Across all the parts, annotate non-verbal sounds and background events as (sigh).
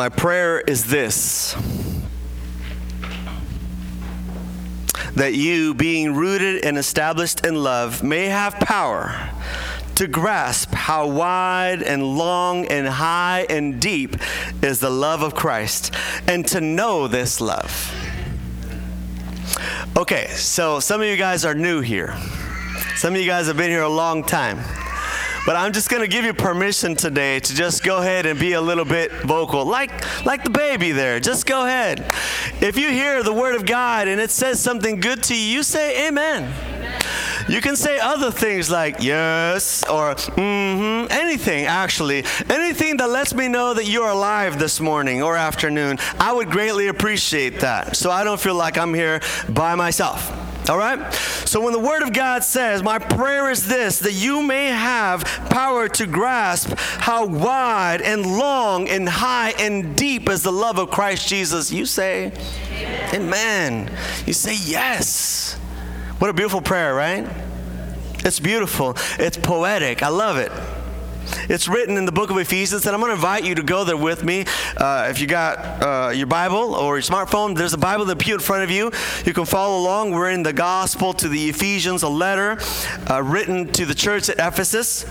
My prayer is this that you, being rooted and established in love, may have power to grasp how wide and long and high and deep is the love of Christ, and to know this love. Okay, so some of you guys are new here. Some of you guys have been here a long time. But I'm just going to give you permission today to just go ahead and be a little bit vocal, like, like the baby there. Just go ahead. If you hear the word of God and it says something good to you, you say amen. You can say other things like yes or mm-hmm, anything actually. Anything that lets me know that you're alive this morning or afternoon. I would greatly appreciate that. So I don't feel like I'm here by myself. All right? So when the Word of God says, My prayer is this, that you may have power to grasp how wide and long and high and deep is the love of Christ Jesus, you say, Amen. Amen. You say, Yes. What a beautiful prayer, right? It's beautiful. It's poetic. I love it. It's written in the book of Ephesians, and I'm going to invite you to go there with me. Uh, if you got uh, your Bible or your smartphone, there's a Bible in the pew in front of you. You can follow along. We're in the Gospel to the Ephesians, a letter uh, written to the church at Ephesus.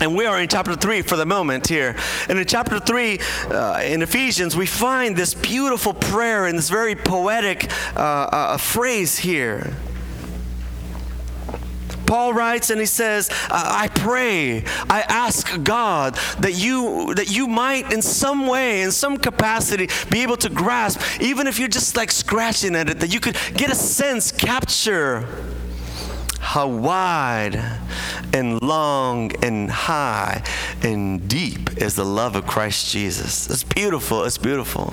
And we are in chapter 3 for the moment here. And in chapter 3 uh, in Ephesians, we find this beautiful prayer and this very poetic uh, uh, phrase here. Paul writes and he says, I pray, I ask God that you that you might in some way, in some capacity, be able to grasp, even if you're just like scratching at it, that you could get a sense, capture how wide and long and high and deep is the love of Christ Jesus. It's beautiful. It's beautiful.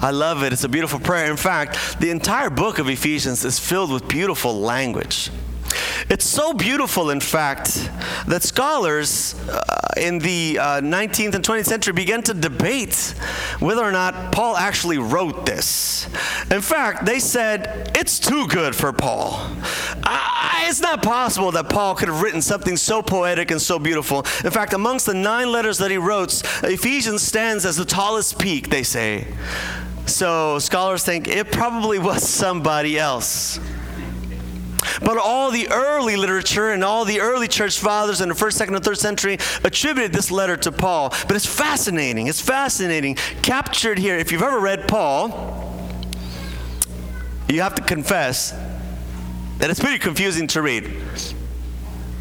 I love it. It's a beautiful prayer. In fact, the entire book of Ephesians is filled with beautiful language. It's so beautiful, in fact, that scholars uh, in the uh, 19th and 20th century began to debate whether or not Paul actually wrote this. In fact, they said it's too good for Paul. Uh, it's not possible that Paul could have written something so poetic and so beautiful. In fact, amongst the nine letters that he wrote, Ephesians stands as the tallest peak, they say. So scholars think it probably was somebody else. But all the early literature and all the early church fathers in the first, second, and third century attributed this letter to Paul. But it's fascinating. It's fascinating. Captured here. If you've ever read Paul, you have to confess that it's pretty confusing to read.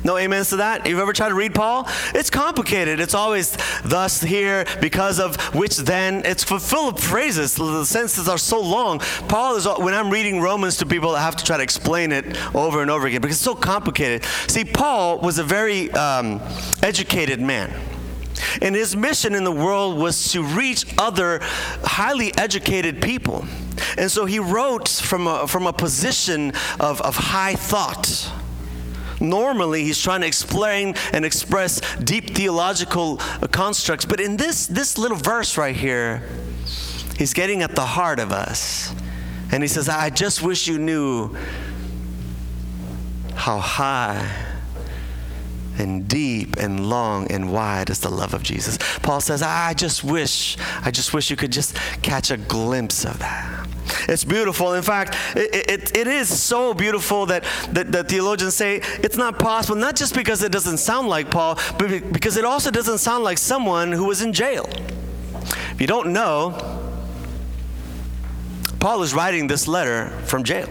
No amens to that? You've ever tried to read Paul? It's complicated. It's always thus here, because of which then. It's full of phrases. The sentences are so long. Paul is, when I'm reading Romans to people, I have to try to explain it over and over again because it's so complicated. See, Paul was a very um, educated man. And his mission in the world was to reach other highly educated people. And so he wrote from a, from a position of, of high thought. Normally, he's trying to explain and express deep theological constructs, but in this, this little verse right here, he's getting at the heart of us. And he says, I just wish you knew how high and deep and long and wide is the love of Jesus. Paul says, I just wish, I just wish you could just catch a glimpse of that. It's beautiful. In fact, it, it, it is so beautiful that, that, that theologians say it's not possible, not just because it doesn't sound like Paul, but because it also doesn't sound like someone who was in jail. If you don't know, Paul is writing this letter from jail.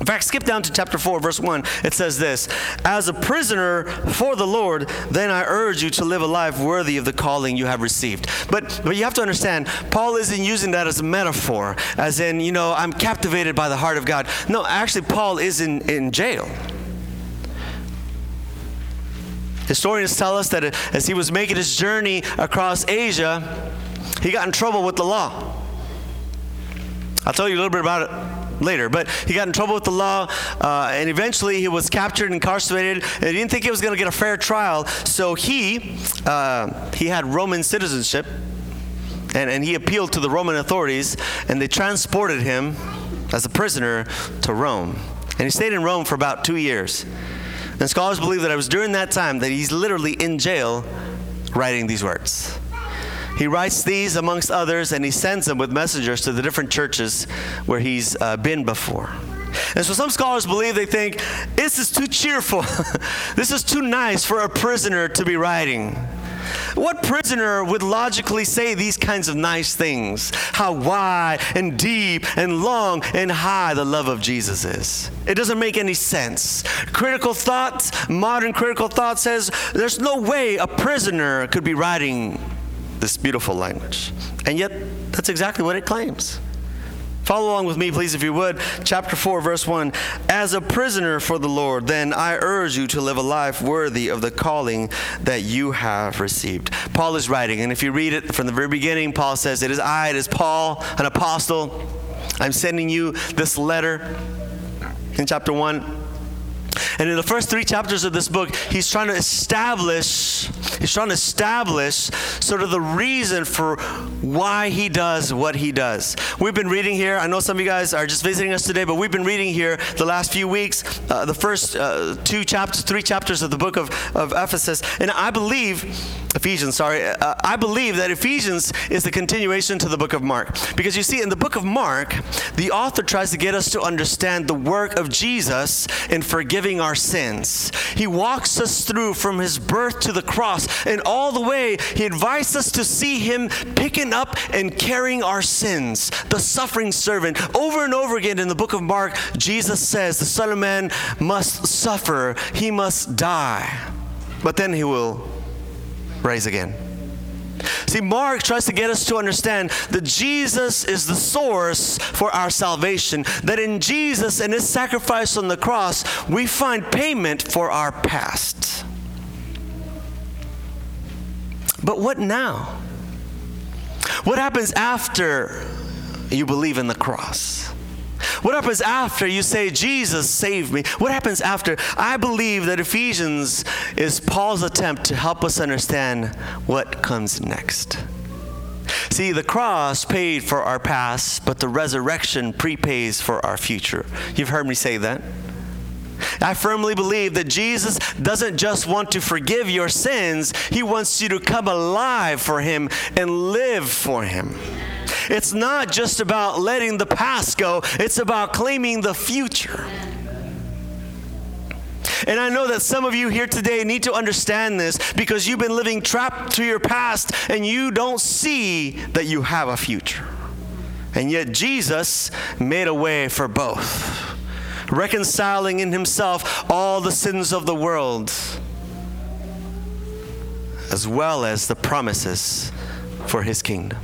In fact, skip down to chapter 4, verse 1. It says this As a prisoner for the Lord, then I urge you to live a life worthy of the calling you have received. But, but you have to understand, Paul isn't using that as a metaphor, as in, you know, I'm captivated by the heart of God. No, actually, Paul is in, in jail. Historians tell us that uh, as he was making his journey across Asia, he got in trouble with the law. I'll tell you a little bit about it later. But he got in trouble with the law, uh, and eventually he was captured and incarcerated. And he didn't think he was going to get a fair trial, so he uh, he had Roman citizenship, and, and he appealed to the Roman authorities, and they transported him as a prisoner to Rome. And he stayed in Rome for about two years. And scholars believe that it was during that time that he's literally in jail writing these words. He writes these amongst others and he sends them with messengers to the different churches where he's uh, been before. And so some scholars believe they think this is too cheerful. (laughs) this is too nice for a prisoner to be writing. What prisoner would logically say these kinds of nice things? How wide and deep and long and high the love of Jesus is. It doesn't make any sense. Critical thought, modern critical thought says there's no way a prisoner could be writing this beautiful language. And yet, that's exactly what it claims. Follow along with me, please, if you would. Chapter 4, verse 1. As a prisoner for the Lord, then I urge you to live a life worthy of the calling that you have received. Paul is writing, and if you read it from the very beginning, Paul says, It is I, it is Paul, an apostle. I'm sending you this letter in chapter 1. And in the first three chapters of this book, he's trying to establish, he's trying to establish sort of the reason for why he does what he does. We've been reading here, I know some of you guys are just visiting us today, but we've been reading here the last few weeks, uh, the first uh, two chapters, three chapters of the book of, of Ephesus. And I believe, Ephesians, sorry, uh, I believe that Ephesians is the continuation to the book of Mark. Because you see, in the book of Mark, the author tries to get us to understand the work of Jesus in forgiving our sins. He walks us through from his birth to the cross, and all the way, he invites us to see him picking up and carrying our sins. The suffering servant. Over and over again in the book of Mark, Jesus says, The Son of Man must suffer, he must die, but then he will rise again. See, Mark tries to get us to understand that Jesus is the source for our salvation, that in Jesus and his sacrifice on the cross, we find payment for our past. But what now? What happens after you believe in the cross? What happens after you say, Jesus, save me? What happens after? I believe that Ephesians is Paul's attempt to help us understand what comes next. See, the cross paid for our past, but the resurrection prepays for our future. You've heard me say that. I firmly believe that Jesus doesn't just want to forgive your sins, He wants you to come alive for Him and live for Him. It's not just about letting the past go, it's about claiming the future. And I know that some of you here today need to understand this because you've been living trapped to your past and you don't see that you have a future. And yet Jesus made a way for both, reconciling in himself all the sins of the world, as well as the promises for his kingdom.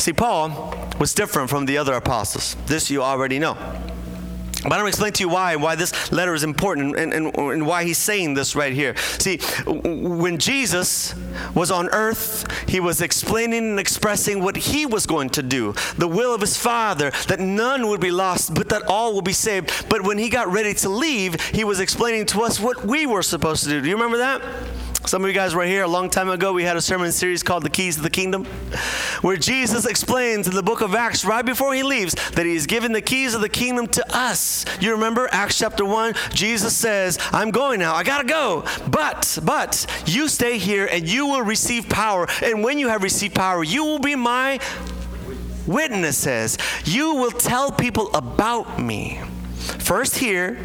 See, Paul was different from the other apostles. This you already know. But I'm going to explain to you why, why this letter is important and, and, and why he's saying this right here. See, when Jesus was on earth, he was explaining and expressing what he was going to do, the will of his Father, that none would be lost, but that all will be saved. But when he got ready to leave, he was explaining to us what we were supposed to do. Do you remember that? Some of you guys were here a long time ago. We had a sermon series called The Keys to the Kingdom, where Jesus explains in the book of Acts, right before he leaves, that he's given the keys of the kingdom to us. You remember Acts chapter 1? Jesus says, I'm going now. I got to go. But, but, you stay here and you will receive power. And when you have received power, you will be my witnesses. You will tell people about me. First here,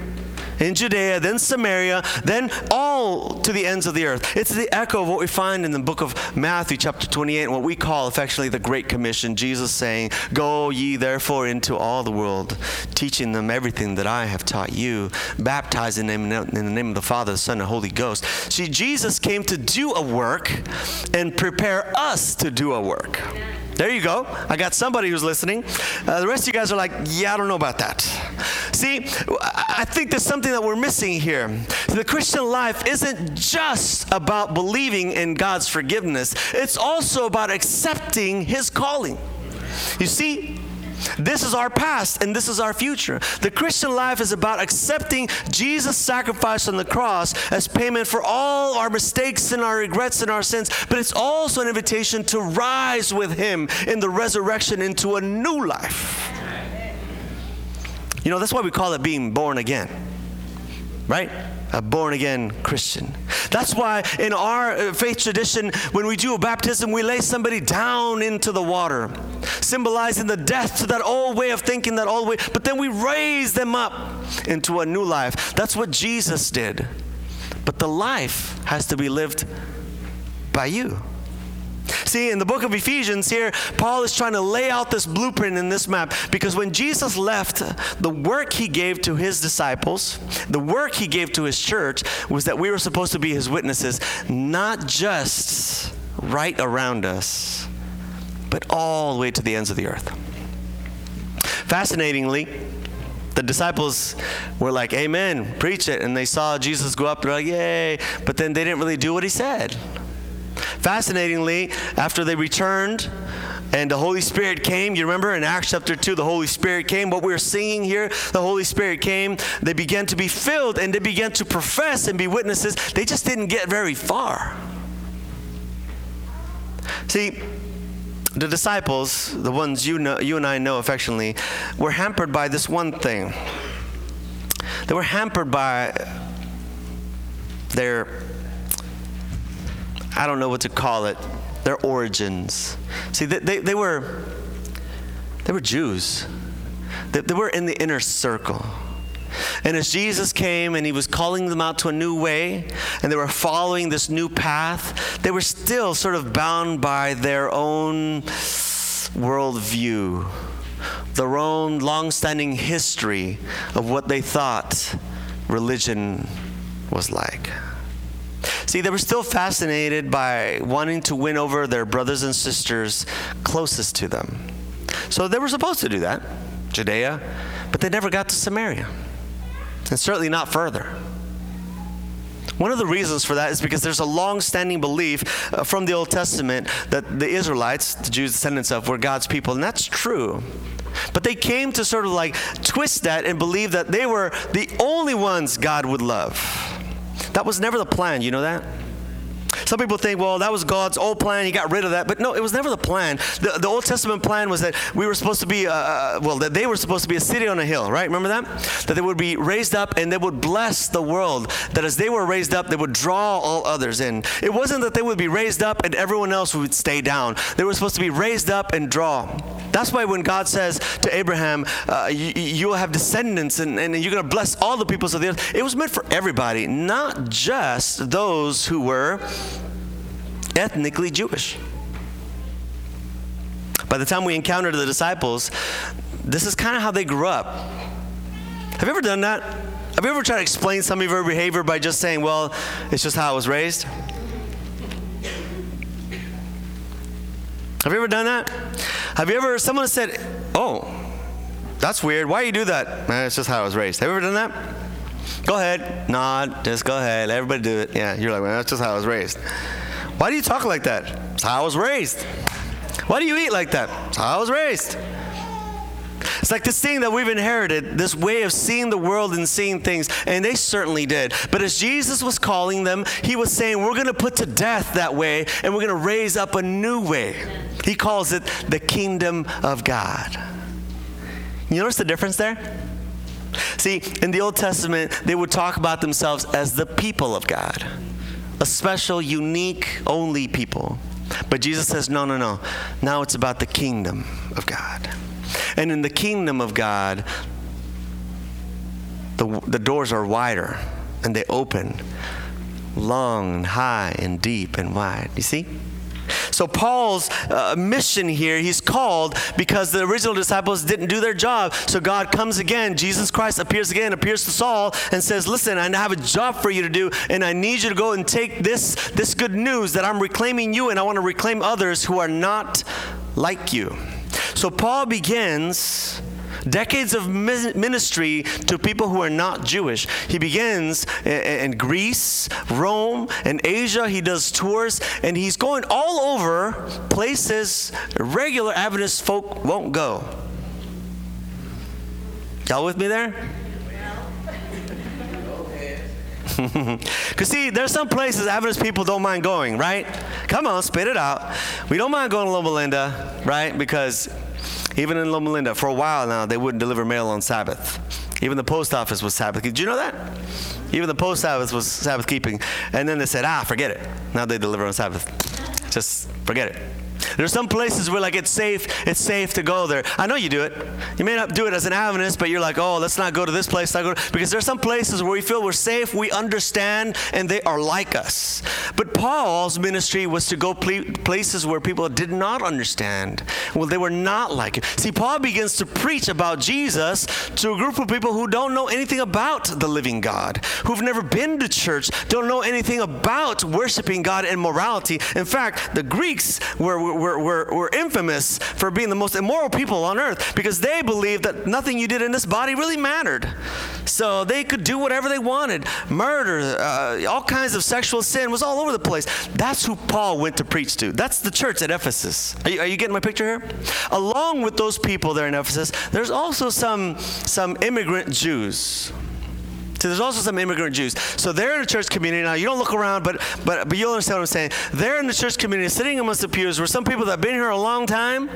in Judea, then Samaria, then all to the ends of the earth. It's the echo of what we find in the book of Matthew, chapter 28, and what we call affectionately the Great Commission. Jesus saying, Go ye therefore into all the world, teaching them everything that I have taught you, baptizing them in the name of the Father, the Son, and the Holy Ghost. See, Jesus came to do a work and prepare us to do a work. There you go. I got somebody who's listening. Uh, the rest of you guys are like, yeah, I don't know about that. See, I think there's something that we're missing here. The Christian life isn't just about believing in God's forgiveness, it's also about accepting His calling. You see, this is our past and this is our future. The Christian life is about accepting Jesus' sacrifice on the cross as payment for all our mistakes and our regrets and our sins, but it's also an invitation to rise with Him in the resurrection into a new life. You know, that's why we call it being born again, right? A born again Christian. That's why in our uh, faith tradition, when we do a baptism, we lay somebody down into the water, symbolizing the death to that old way of thinking, that old way, but then we raise them up into a new life. That's what Jesus did. But the life has to be lived by you. See, in the book of Ephesians here, Paul is trying to lay out this blueprint in this map because when Jesus left, the work he gave to his disciples, the work he gave to his church was that we were supposed to be his witnesses, not just right around us, but all the way to the ends of the earth. Fascinatingly, the disciples were like, Amen, preach it. And they saw Jesus go up, they're like, Yay. But then they didn't really do what he said. Fascinatingly, after they returned, and the Holy Spirit came. You remember in Acts chapter 2, the Holy Spirit came. What we're seeing here, the Holy Spirit came. They began to be filled and they began to profess and be witnesses. They just didn't get very far. See, the disciples, the ones you know, you and I know affectionately, were hampered by this one thing. They were hampered by their I don't know what to call it, their origins. See, they, they, they were they were Jews. They, they were in the inner circle. And as Jesus came and he was calling them out to a new way, and they were following this new path, they were still sort of bound by their own worldview, their own long standing history of what they thought religion was like. See, they were still fascinated by wanting to win over their brothers and sisters closest to them. So they were supposed to do that, Judea, but they never got to Samaria, and certainly not further. One of the reasons for that is because there's a long standing belief uh, from the Old Testament that the Israelites, the Jews, descendants of, were God's people, and that's true. But they came to sort of like twist that and believe that they were the only ones God would love. That was never the plan. You know that? Some people think, well, that was God's old plan. He got rid of that. But no, it was never the plan. The, the Old Testament plan was that we were supposed to be, uh, uh, well, that they were supposed to be a city on a hill, right? Remember that? That they would be raised up and they would bless the world. That as they were raised up, they would draw all others in. It wasn't that they would be raised up and everyone else would stay down. They were supposed to be raised up and draw. That's why when God says to Abraham, uh, you, you, will have descendants and, and you're going to bless all the peoples of the earth, it was meant for everybody, not just those who were ethnically Jewish. By the time we encountered the disciples, this is kind of how they grew up. Have you ever done that? Have you ever tried to explain some of your behavior by just saying, well, it's just how I was raised? Have you ever done that? Have you ever, someone said, oh, that's weird. Why do you do that? Man, it's just how I was raised. Have you ever done that? Go ahead, nod, just go ahead. Everybody do it. Yeah, you're like, well, that's just how I was raised. Why do you talk like that? It's how I was raised. Why do you eat like that? It's how I was raised. It's like this thing that we've inherited, this way of seeing the world and seeing things, and they certainly did. But as Jesus was calling them, he was saying, We're going to put to death that way, and we're going to raise up a new way. He calls it the kingdom of God. You notice the difference there? See, in the Old Testament, they would talk about themselves as the people of God a special, unique, only people. But Jesus says, no, no, no. Now it's about the kingdom of God. And in the kingdom of God, the, the doors are wider and they open long and high and deep and wide. You see? So, Paul's uh, mission here, he's called because the original disciples didn't do their job. So, God comes again. Jesus Christ appears again, appears to Saul, and says, Listen, I have a job for you to do, and I need you to go and take this, this good news that I'm reclaiming you, and I want to reclaim others who are not like you. So, Paul begins decades of ministry to people who are not Jewish. He begins in Greece, Rome, and Asia. He does tours, and he's going all over places regular Adventist folk won't go. Y'all with me there? (laughs) Because, see, there's some places Adventist people don't mind going, right? Come on, spit it out. We don't mind going to Loma Linda, right? Because even in Loma Linda, for a while now, they wouldn't deliver mail on Sabbath. Even the post office was Sabbath. Did you know that? Even the post office was Sabbath keeping. And then they said, ah, forget it. Now they deliver on Sabbath. Just forget it. There's some places where like it's safe, it's safe to go there. I know you do it. You may not do it as an Adventist, but you're like, oh, let's not go to this place. Go because there's some places where we feel we're safe, we understand, and they are like us. But Paul's ministry was to go places where people did not understand. Well, they were not like it. See, Paul begins to preach about Jesus to a group of people who don't know anything about the living God, who've never been to church, don't know anything about worshiping God and morality. In fact, the Greeks were were, were, were infamous for being the most immoral people on earth because they believed that nothing you did in this body really mattered. So they could do whatever they wanted. Murder, uh, all kinds of sexual sin was all over the place. That's who Paul went to preach to. That's the church at Ephesus. Are you, are you getting my picture here? Along with those people there in Ephesus, there's also some, some immigrant Jews. So there's also some immigrant Jews. So they're in a church community now. You don't look around, but but but you'll understand what I'm saying. They're in the church community, sitting amongst the pews, where some people that have been here a long time,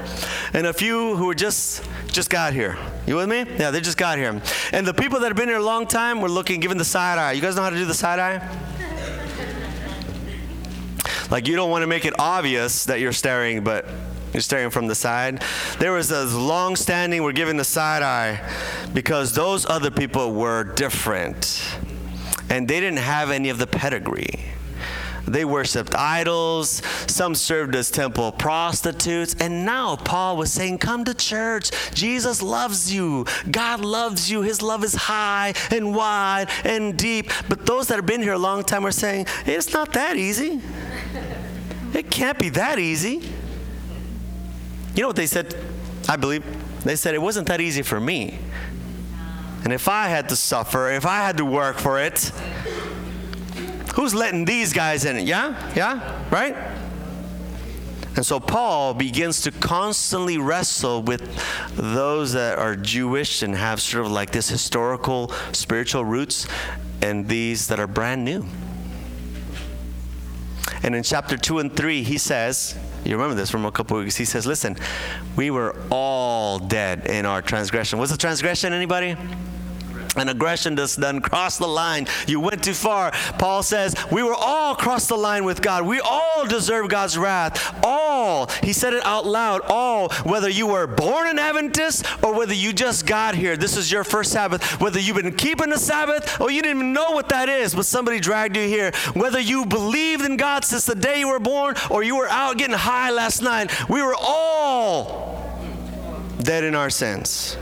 and a few who are just just got here. You with me? Yeah, they just got here. And the people that have been here a long time were looking, giving the side eye. You guys know how to do the side eye? (laughs) Like you don't want to make it obvious that you're staring, but you're staring from the side. There was a long standing, we're giving the side eye because those other people were different. And they didn't have any of the pedigree. They worshiped idols. Some served as temple prostitutes. And now Paul was saying, Come to church. Jesus loves you. God loves you. His love is high and wide and deep. But those that have been here a long time are saying, It's not that easy. It can't be that easy. You know what they said? I believe they said it wasn't that easy for me. And if I had to suffer, if I had to work for it, who's letting these guys in? Yeah? Yeah? Right? And so Paul begins to constantly wrestle with those that are Jewish and have sort of like this historical spiritual roots and these that are brand new. And in chapter 2 and 3, he says, you remember this from a couple weeks. He says, Listen, we were all dead in our transgression. What's a transgression, anybody? An aggression just done cross the line. You went too far. Paul says, We were all cross the line with God. We all deserve God's wrath. All. He said it out loud. All. Whether you were born an Adventist or whether you just got here. This is your first Sabbath. Whether you've been keeping the Sabbath or you didn't even know what that is, but somebody dragged you here. Whether you believed in God since the day you were born or you were out getting high last night. We were all dead in our sins.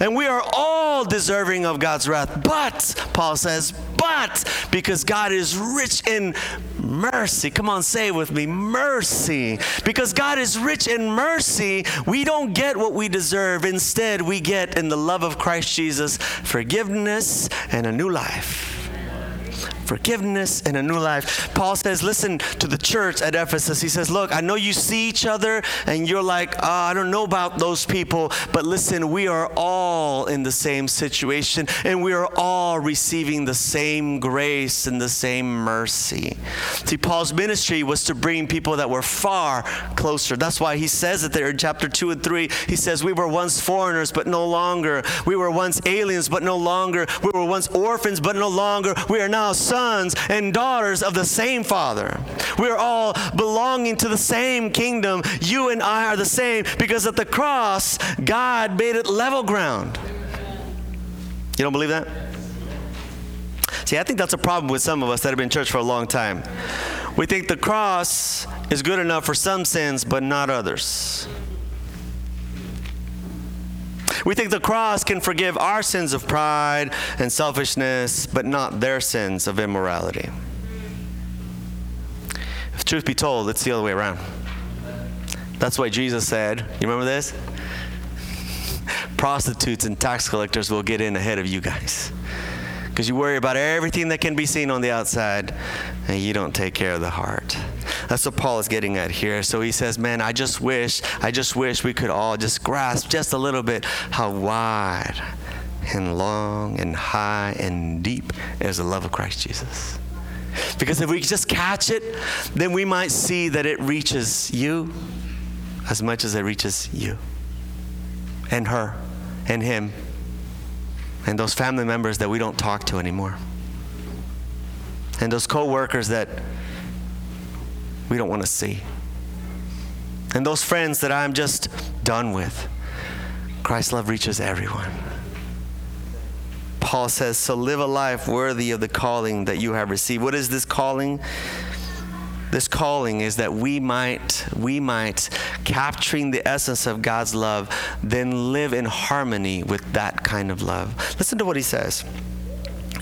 And we are all deserving of God's wrath. But, Paul says, but because God is rich in mercy. Come on, say it with me mercy. Because God is rich in mercy, we don't get what we deserve. Instead, we get in the love of Christ Jesus forgiveness and a new life forgiveness and a new life. Paul says, listen to the church at Ephesus. He says, look, I know you see each other and you're like, oh, I don't know about those people, but listen, we are all in the same situation and we are all receiving the same grace and the same mercy. See, Paul's ministry was to bring people that were far closer. That's why he says it there in chapter 2 and 3. He says, We were once foreigners, but no longer. We were once aliens, but no longer. We were once orphans, but no longer. We are now sons sons and daughters of the same Father. We're all belonging to the same kingdom. You and I are the same because at the cross, God made it level ground. You don't believe that? See, I think that's a problem with some of us that have been in church for a long time. We think the cross is good enough for some sins, but not others. We think the cross can forgive our sins of pride and selfishness, but not their sins of immorality. If truth be told, it's the other way around. That's why Jesus said, you remember this? (laughs) Prostitutes and tax collectors will get in ahead of you guys. Because you worry about everything that can be seen on the outside, and you don't take care of the heart. That's what Paul is getting at here. So he says, Man, I just wish, I just wish we could all just grasp just a little bit how wide and long and high and deep is the love of Christ Jesus. Because if we just catch it, then we might see that it reaches you as much as it reaches you and her and him and those family members that we don't talk to anymore, and those co-workers that we don't want to see, and those friends that I'm just done with. Christ's love reaches everyone. Paul says, So live a life worthy of the calling that you have received. What is this calling? This calling is that we might, we might, capturing the essence of God's love, then live in harmony with that kind of love. Listen to what he says.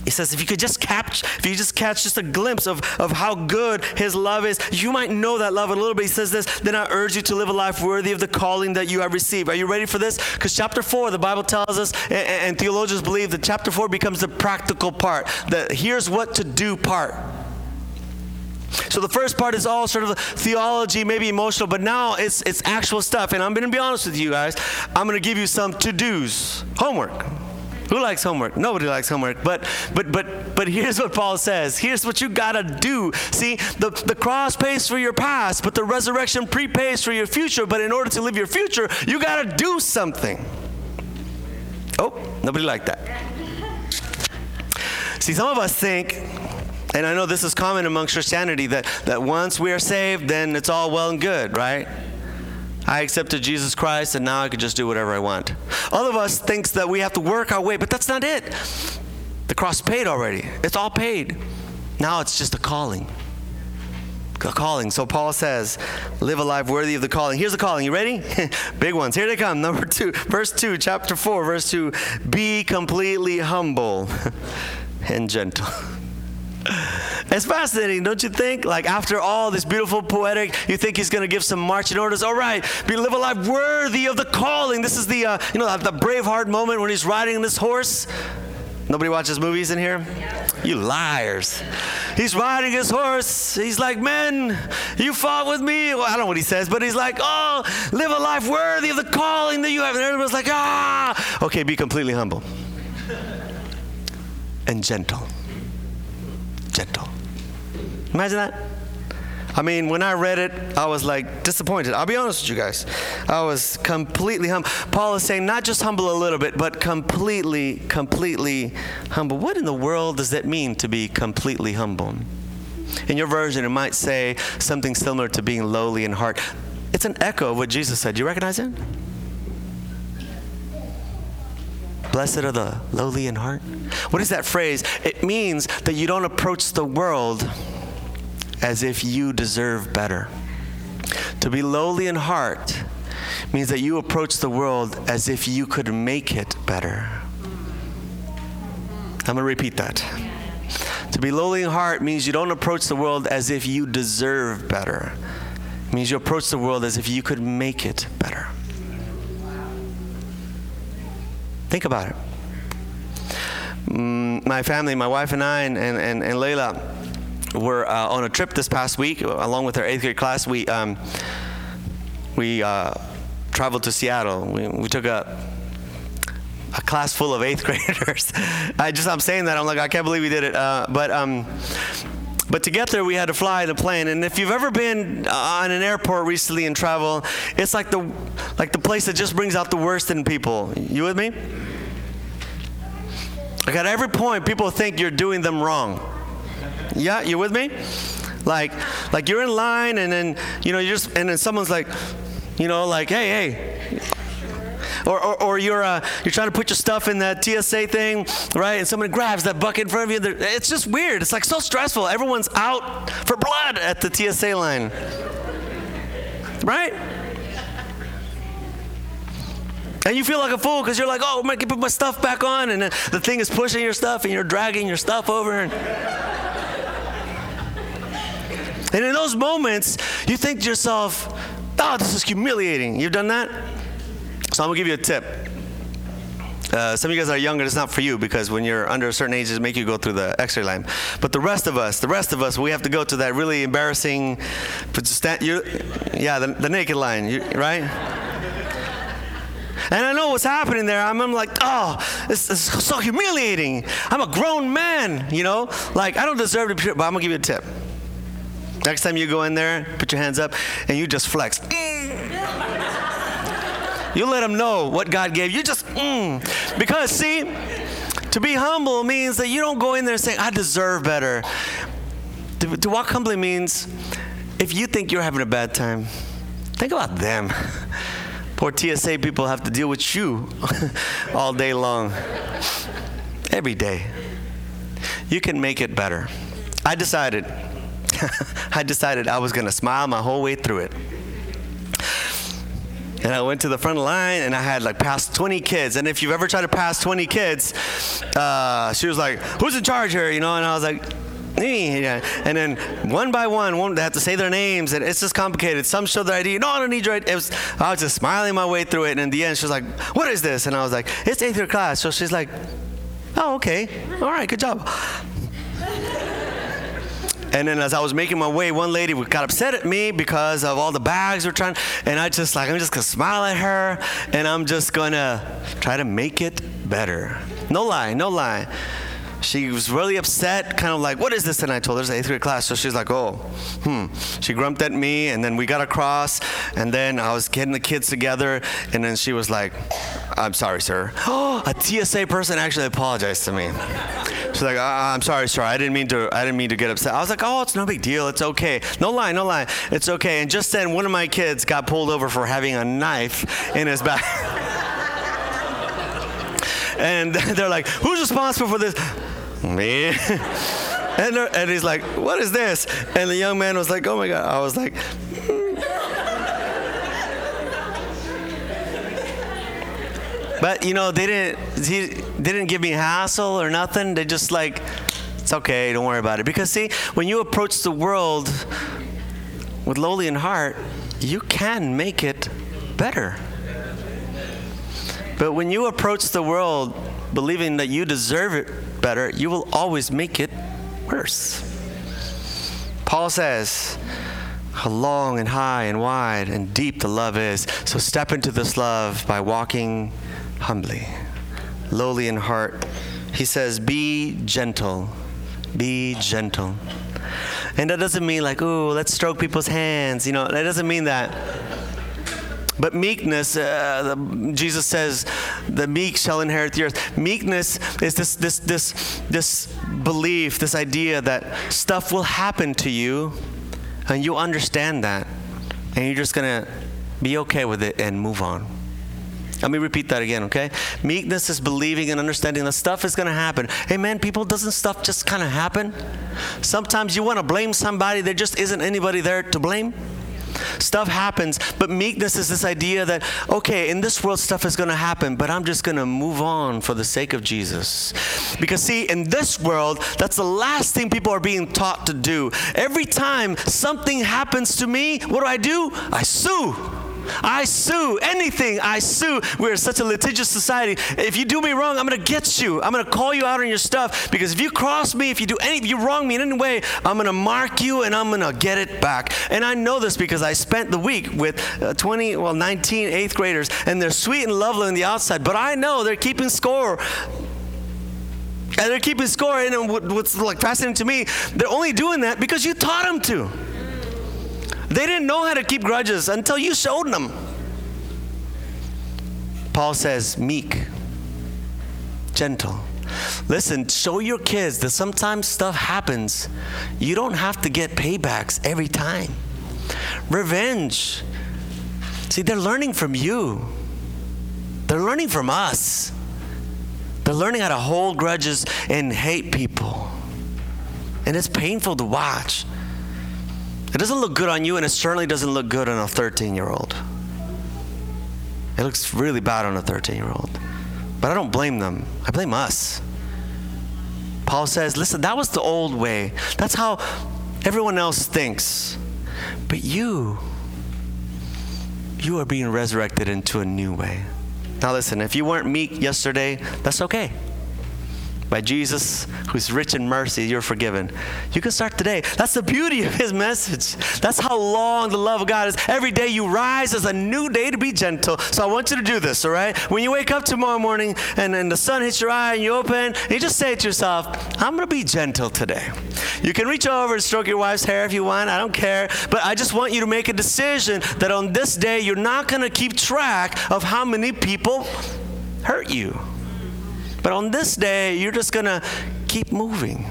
He says, if you could just catch, if you just catch just a glimpse of, of how good his love is, you might know that love a little bit. He says this, then I urge you to live a life worthy of the calling that you have received. Are you ready for this? Because chapter four, the Bible tells us, and, and theologians believe that chapter four becomes the practical part, the here's what to do part. So the first part is all sort of theology, maybe emotional, but now it's it's actual stuff. And I'm going to be honest with you guys. I'm going to give you some to-dos, homework. Who likes homework? Nobody likes homework. But but but but here's what Paul says. Here's what you gotta do. See, the, the cross pays for your past, but the resurrection prepays for your future. But in order to live your future, you gotta do something. Oh, nobody liked that. See, some of us think and I know this is common among Christianity that, that once we are saved, then it's all well and good, right? I accepted Jesus Christ and now I can just do whatever I want. All of us thinks that we have to work our way, but that's not it. The cross paid already. It's all paid. Now it's just a calling. A calling. So Paul says, live a life worthy of the calling. Here's the calling. You ready? (laughs) Big ones. Here they come. Number two, verse two, chapter four, verse two. Be completely humble (laughs) and gentle. It's fascinating, don't you think? Like after all this beautiful poetic, you think he's going to give some marching orders. All right, be live a life worthy of the calling. This is the uh, you know the Braveheart moment when he's riding this horse. Nobody watches movies in here? You liars. He's riding his horse. He's like, Men, you fought with me. Well, I don't know what he says, but he's like, Oh, live a life worthy of the calling that you have. And everyone's like, Ah. Okay, be completely humble and gentle gentle. Imagine that. I mean, when I read it, I was like disappointed. I'll be honest with you guys. I was completely humble. Paul is saying not just humble a little bit, but completely, completely humble. What in the world does that mean to be completely humble? In your version, it might say something similar to being lowly in heart. It's an echo of what Jesus said. Do you recognize it? Blessed are the lowly in heart. What is that phrase? It means that you don't approach the world as if you deserve better. To be lowly in heart means that you approach the world as if you could make it better. I'm going to repeat that. To be lowly in heart means you don't approach the world as if you deserve better. It means you approach the world as if you could make it better. Think about it. Mm, my family, my wife and I, and, and, and, and Layla were uh, on a trip this past week, along with our eighth grade class. We, um, we uh, traveled to Seattle. We, we took a, a class full of eighth (laughs) graders. I just, I'm saying that, I'm like, I can't believe we did it. Uh, but, um, but to get there, we had to fly the plane. And if you've ever been uh, on an airport recently and travel, it's like the, like the place that just brings out the worst in people. You with me? Like at every point, people think you're doing them wrong. Yeah, you with me? Like, like you're in line, and then you know you just, and then someone's like, you know, like, hey, hey, or, or, or, you're, uh, you're trying to put your stuff in that TSA thing, right? And someone grabs that bucket in front of you. It's just weird. It's like so stressful. Everyone's out for blood at the TSA line, right? And you feel like a fool because you're like, oh, I'm going to put my stuff back on. And the thing is pushing your stuff and you're dragging your stuff over. And, and in those moments, you think to yourself, oh, this is humiliating. You've done that? So I'm going to give you a tip. Uh, some of you guys are younger, it's not for you because when you're under a certain age, it make you go through the x-ray line. But the rest of us, the rest of us, we have to go to that really embarrassing, yeah, the, the naked line, right? And I know what's happening there. I'm, I'm like, oh, this, is so humiliating. I'm a grown man, you know? Like, I don't deserve to be, but I'm gonna give you a tip. Next time you go in there, put your hands up, and you just flex. You let them know what God gave you. Just, mm. Because, see, To be humble means that you don't go in there saying, I deserve better. To, to walk humbly means if you think you're having a bad time, think about them. (laughs) Poor TSA people have to deal with you (laughs) all day long, every day. You can make it better. I decided, (laughs) I decided I was going to smile my whole way through it. And I went to the front line and I had like past 20 kids. And if you've ever tried to pass 20 kids, uh, she was like, Who's in charge here? You know, and I was like. And then one by one, one, they have to say their names, and it's just complicated. Some show their ID. No, I don't need your ID. Was, I was just smiling my way through it, and in the end, she was like, "What is this?" And I was like, "It's eighth grade class." So she's like, "Oh, okay, all right, good job." And then as I was making my way, one lady got upset at me because of all the bags we're trying, and I just like I'm just gonna smile at her, and I'm just gonna try to make it better. No lie, no lie. She was really upset, kind of like, "What is this?" And I told her it's eighth grade class, so she's like, "Oh, hmm." She grumped at me, and then we got across, and then I was getting the kids together, and then she was like, "I'm sorry, sir." Oh, (gasps) a TSA person actually apologized to me. She's like, uh, "I'm sorry, sir. I didn't mean to. I didn't mean to get upset." I was like, "Oh, it's no big deal. It's okay. No lie, no lie. It's okay." And just then, one of my kids got pulled over for having a knife in his back. (laughs) and (laughs) they're like, "Who's responsible for this?" Me. (laughs) and, and he's like, "What is this?" And the young man was like, "Oh my god!" I was like. "Hmm." But you know, they didn't. He didn't give me hassle or nothing. They just like, it's okay. Don't worry about it. Because see, when you approach the world with lowly in heart, you can make it better. But when you approach the world believing that you deserve it better, you will always make it worse. Paul says, how long and high and wide and deep the love is. So step into this love by walking humbly, lowly in heart. He says, Be gentle. Be gentle. And that doesn't mean like, oh, let's stroke people's hands. You know, that doesn't mean that. But meekness, uh, the, Jesus says, the meek shall inherit the earth. Meekness is this, this, this, this belief, this idea that stuff will happen to you, and you understand that, and you're just gonna be okay with it and move on. Let me repeat that again, okay? Meekness is believing and understanding that stuff is going to happen. Hey, man, people, doesn't stuff just kind of happen? Sometimes you want to blame somebody, there just isn't anybody there to blame. Stuff happens, but meekness is this idea that, okay, in this world stuff is going to happen, but I'm just going to move on for the sake of Jesus. Because, see, in this world, that's the last thing people are being taught to do. Every time something happens to me, what do I do? I sue. I sue anything. I sue. We're such a litigious society. If you do me wrong, I'm gonna get you. I'm gonna call you out on your stuff because if you cross me, if you do any, if you wrong me in any way, I'm gonna mark you and I'm gonna get it back. And I know this because I spent the week with uh, 20, well, 19 eighth graders, and they're sweet and lovely on the outside, but I know they're keeping score. And they're keeping score, and what's like fascinating to me, they're only doing that because you taught them to. They didn't know how to keep grudges until you showed them. Paul says, meek, gentle. Listen, show your kids that sometimes stuff happens. You don't have to get paybacks every time. Revenge. See, they're learning from you, they're learning from us. They're learning how to hold grudges and hate people. And it's painful to watch. It doesn't look good on you, and it certainly doesn't look good on a 13 year old. It looks really bad on a 13 year old. But I don't blame them, I blame us. Paul says, listen, that was the old way. That's how everyone else thinks. But you, you are being resurrected into a new way. Now, listen, if you weren't meek yesterday, that's okay by Jesus, who's rich in mercy, you're forgiven. You can start today. That's the beauty of his message. That's how long the love of God is. Every day you rise as a new day to be gentle. So I want you to do this, all right? When you wake up tomorrow morning and, and the sun hits your eye and you open, and you just say to yourself, I'm going to be gentle today. You can reach over and stroke your wife's hair if you want. I don't care. But I just want you to make a decision that on this day, you're not going to keep track of how many people hurt you. But on this day, you're just going to keep moving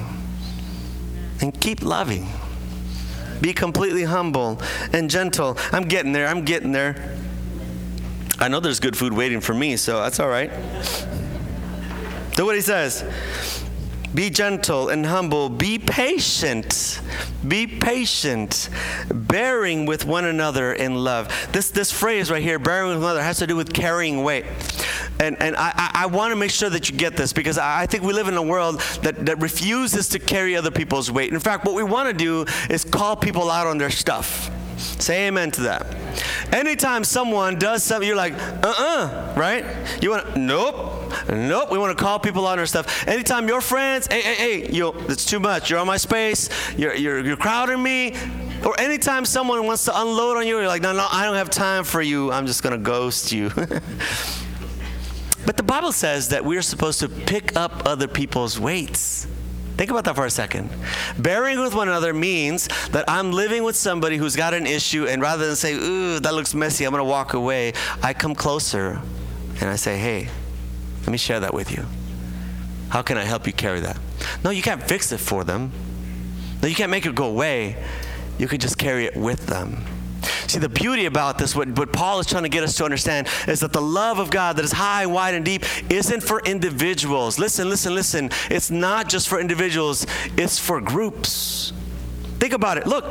and keep loving. Be completely humble and gentle. I'm getting there. I'm getting there. I know there's good food waiting for me, so that's all right. Do what he says. Be gentle and humble. Be patient. Be patient, bearing with one another in love. This, this phrase right here, bearing with one another, has to do with carrying weight. And, and I, I, want to make sure that you get this because I think we live in a world that, that refuses to carry other people's weight. In fact, what we want to do is call people out on their stuff. Say amen to that. Anytime someone does something, you're like, uh uh-uh, uh, right? You want nope, nope. We want to call people on their stuff. Anytime your friends, hey, hey, hey, you, it's too much. You're on my space. You're, you're, you're crowding me. Or anytime someone wants to unload on you, you're like, no, no, I don't have time for you. I'm just going to ghost you. (laughs) but the Bible says that we're supposed to pick up other people's weights. Think about that for a second. Bearing with one another means that I'm living with somebody who's got an issue, and rather than say, ooh, that looks messy, I'm to walk away, I come closer and I say, hey, let me share that with you. How can I help you carry that? No, you can't fix it for them. No, you can't make it go away. You can just carry it with them. See, the beauty about this, what, what Paul is trying to get us to understand, is that the love of God that is high, wide, and deep isn't for individuals. Listen, listen, listen. It's not just for individuals, it's for groups. Think about it. Look,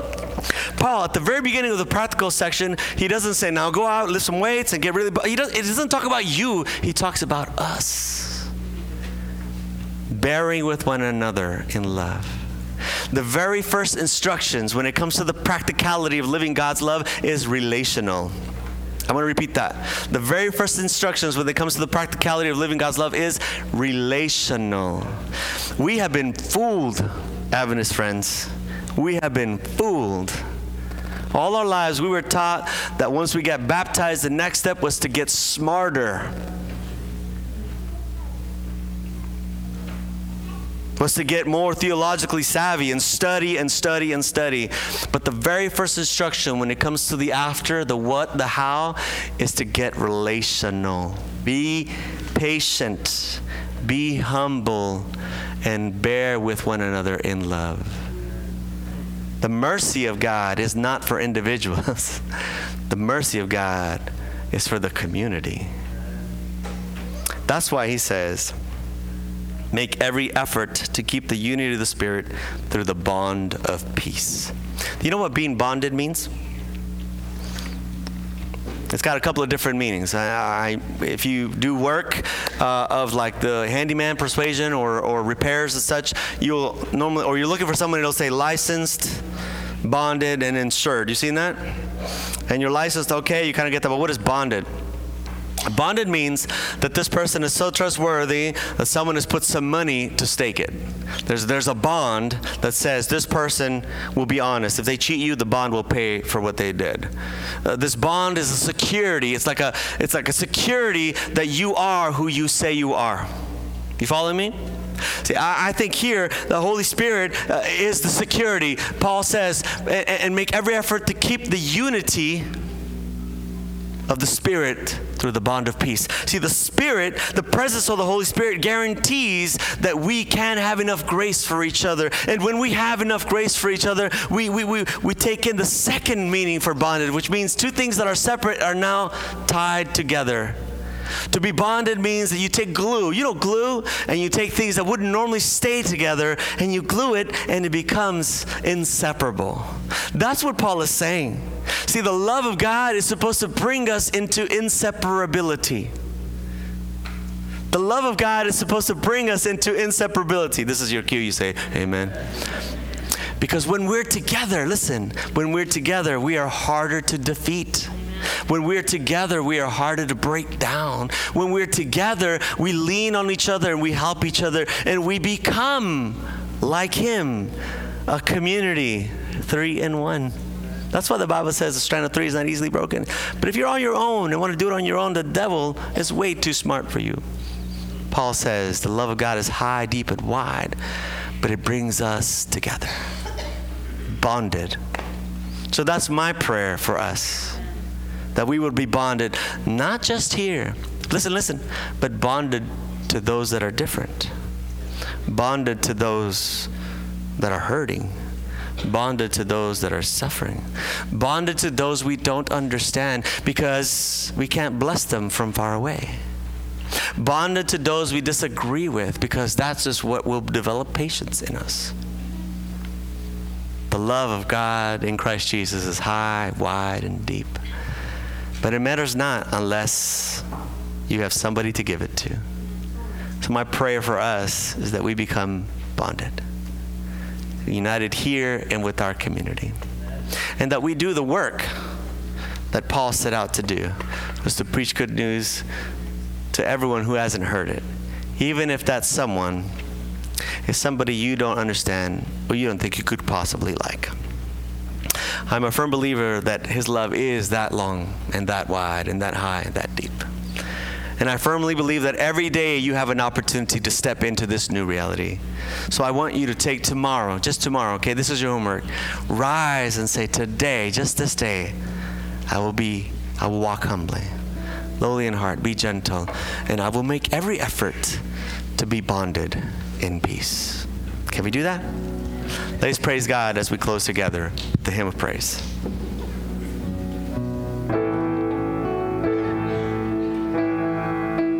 Paul, at the very beginning of the practical section, he doesn't say, now go out, lift some weights, and get really. He does, it doesn't talk about you, he talks about us. Bearing with one another in love. The very first instructions when it comes to the practicality of living God's love is relational. I'm going to repeat that. The very first instructions when it comes to the practicality of living God's love is relational. We have been fooled, Adventist friends. We have been fooled. All our lives, we were taught that once we got baptized, the next step was to get smarter. Was to get more theologically savvy and study and study and study. But the very first instruction when it comes to the after, the what, the how, is to get relational. Be patient, be humble, and bear with one another in love. The mercy of God is not for individuals, (laughs) the mercy of God is for the community. That's why he says, Make every effort to keep the unity of the Spirit through the bond of peace. You know what being bonded means? It's got a couple of different meanings. I, I, if you do work uh, of like the handyman persuasion or, or repairs and such, you'll normally, or you're looking for someone that'll say licensed, bonded, and insured. You seen that? And you're licensed, okay, you kind of get that, but what is bonded? Bonded means that this person is so trustworthy that someone has put some money to stake it. There's, there's a bond that says this person will be honest. If they cheat you, the bond will pay for what they did. Uh, this bond is a security. It's like a, it's like a security that you are who you say you are. You follow me? See, I, I, think here the Holy Spirit uh, is the security. Paul says, and, and make every effort to keep the unity of the Spirit through the bond of peace. See, the Spirit, the presence of the Holy Spirit guarantees that we can have enough grace for each other. And when we have enough grace for each other, we, we, we, we take in the second meaning for bonded, which means two things that are separate are now tied together. To be bonded means that you take glue, you know, glue, and you take things that wouldn't normally stay together and you glue it and it becomes inseparable. That's what Paul is saying. See, the love of God is supposed to bring us into inseparability. The love of God is supposed to bring us into inseparability. This is your cue, you say, Amen. Because when we're together, listen, when we're together, we are harder to defeat. When we're together, we are harder to break down. When we're together, we lean on each other and we help each other and we become like Him a community, three in one. That's why the Bible says the strand of three is not easily broken. But if you're on your own and want to do it on your own, the devil is way too smart for you. Paul says the love of God is high, deep, and wide, but it brings us together, bonded. So that's my prayer for us that we would be bonded, not just here, listen, listen, but bonded to those that are different, bonded to those that are hurting, bonded to those that are suffering, bonded to those we don't understand because we can't bless them from far away, bonded to those we disagree with because that's just what will develop patience in us. The love of God in Christ Jesus is high, wide, and deep. But it matters not unless you have somebody to give it to. So, my prayer for us is that we become bonded, united here and with our community, and that we do the work that Paul set out to do was to preach good news to everyone who hasn't heard it, even if that someone is somebody you don't understand or you don't think you could possibly like. I'm a firm believer that His love is that long and that wide and that high and that deep. And I firmly believe that every day you have an opportunity to step into this new reality. So I want you to take tomorrow, just tomorrow, okay? This is your homework. Rise and say, Today, just this day, I will be, I will walk humbly, lowly in heart, be gentle, and I will make every effort to be bonded in peace. Can we do that? Let's praise God as we close together the hymn of praise.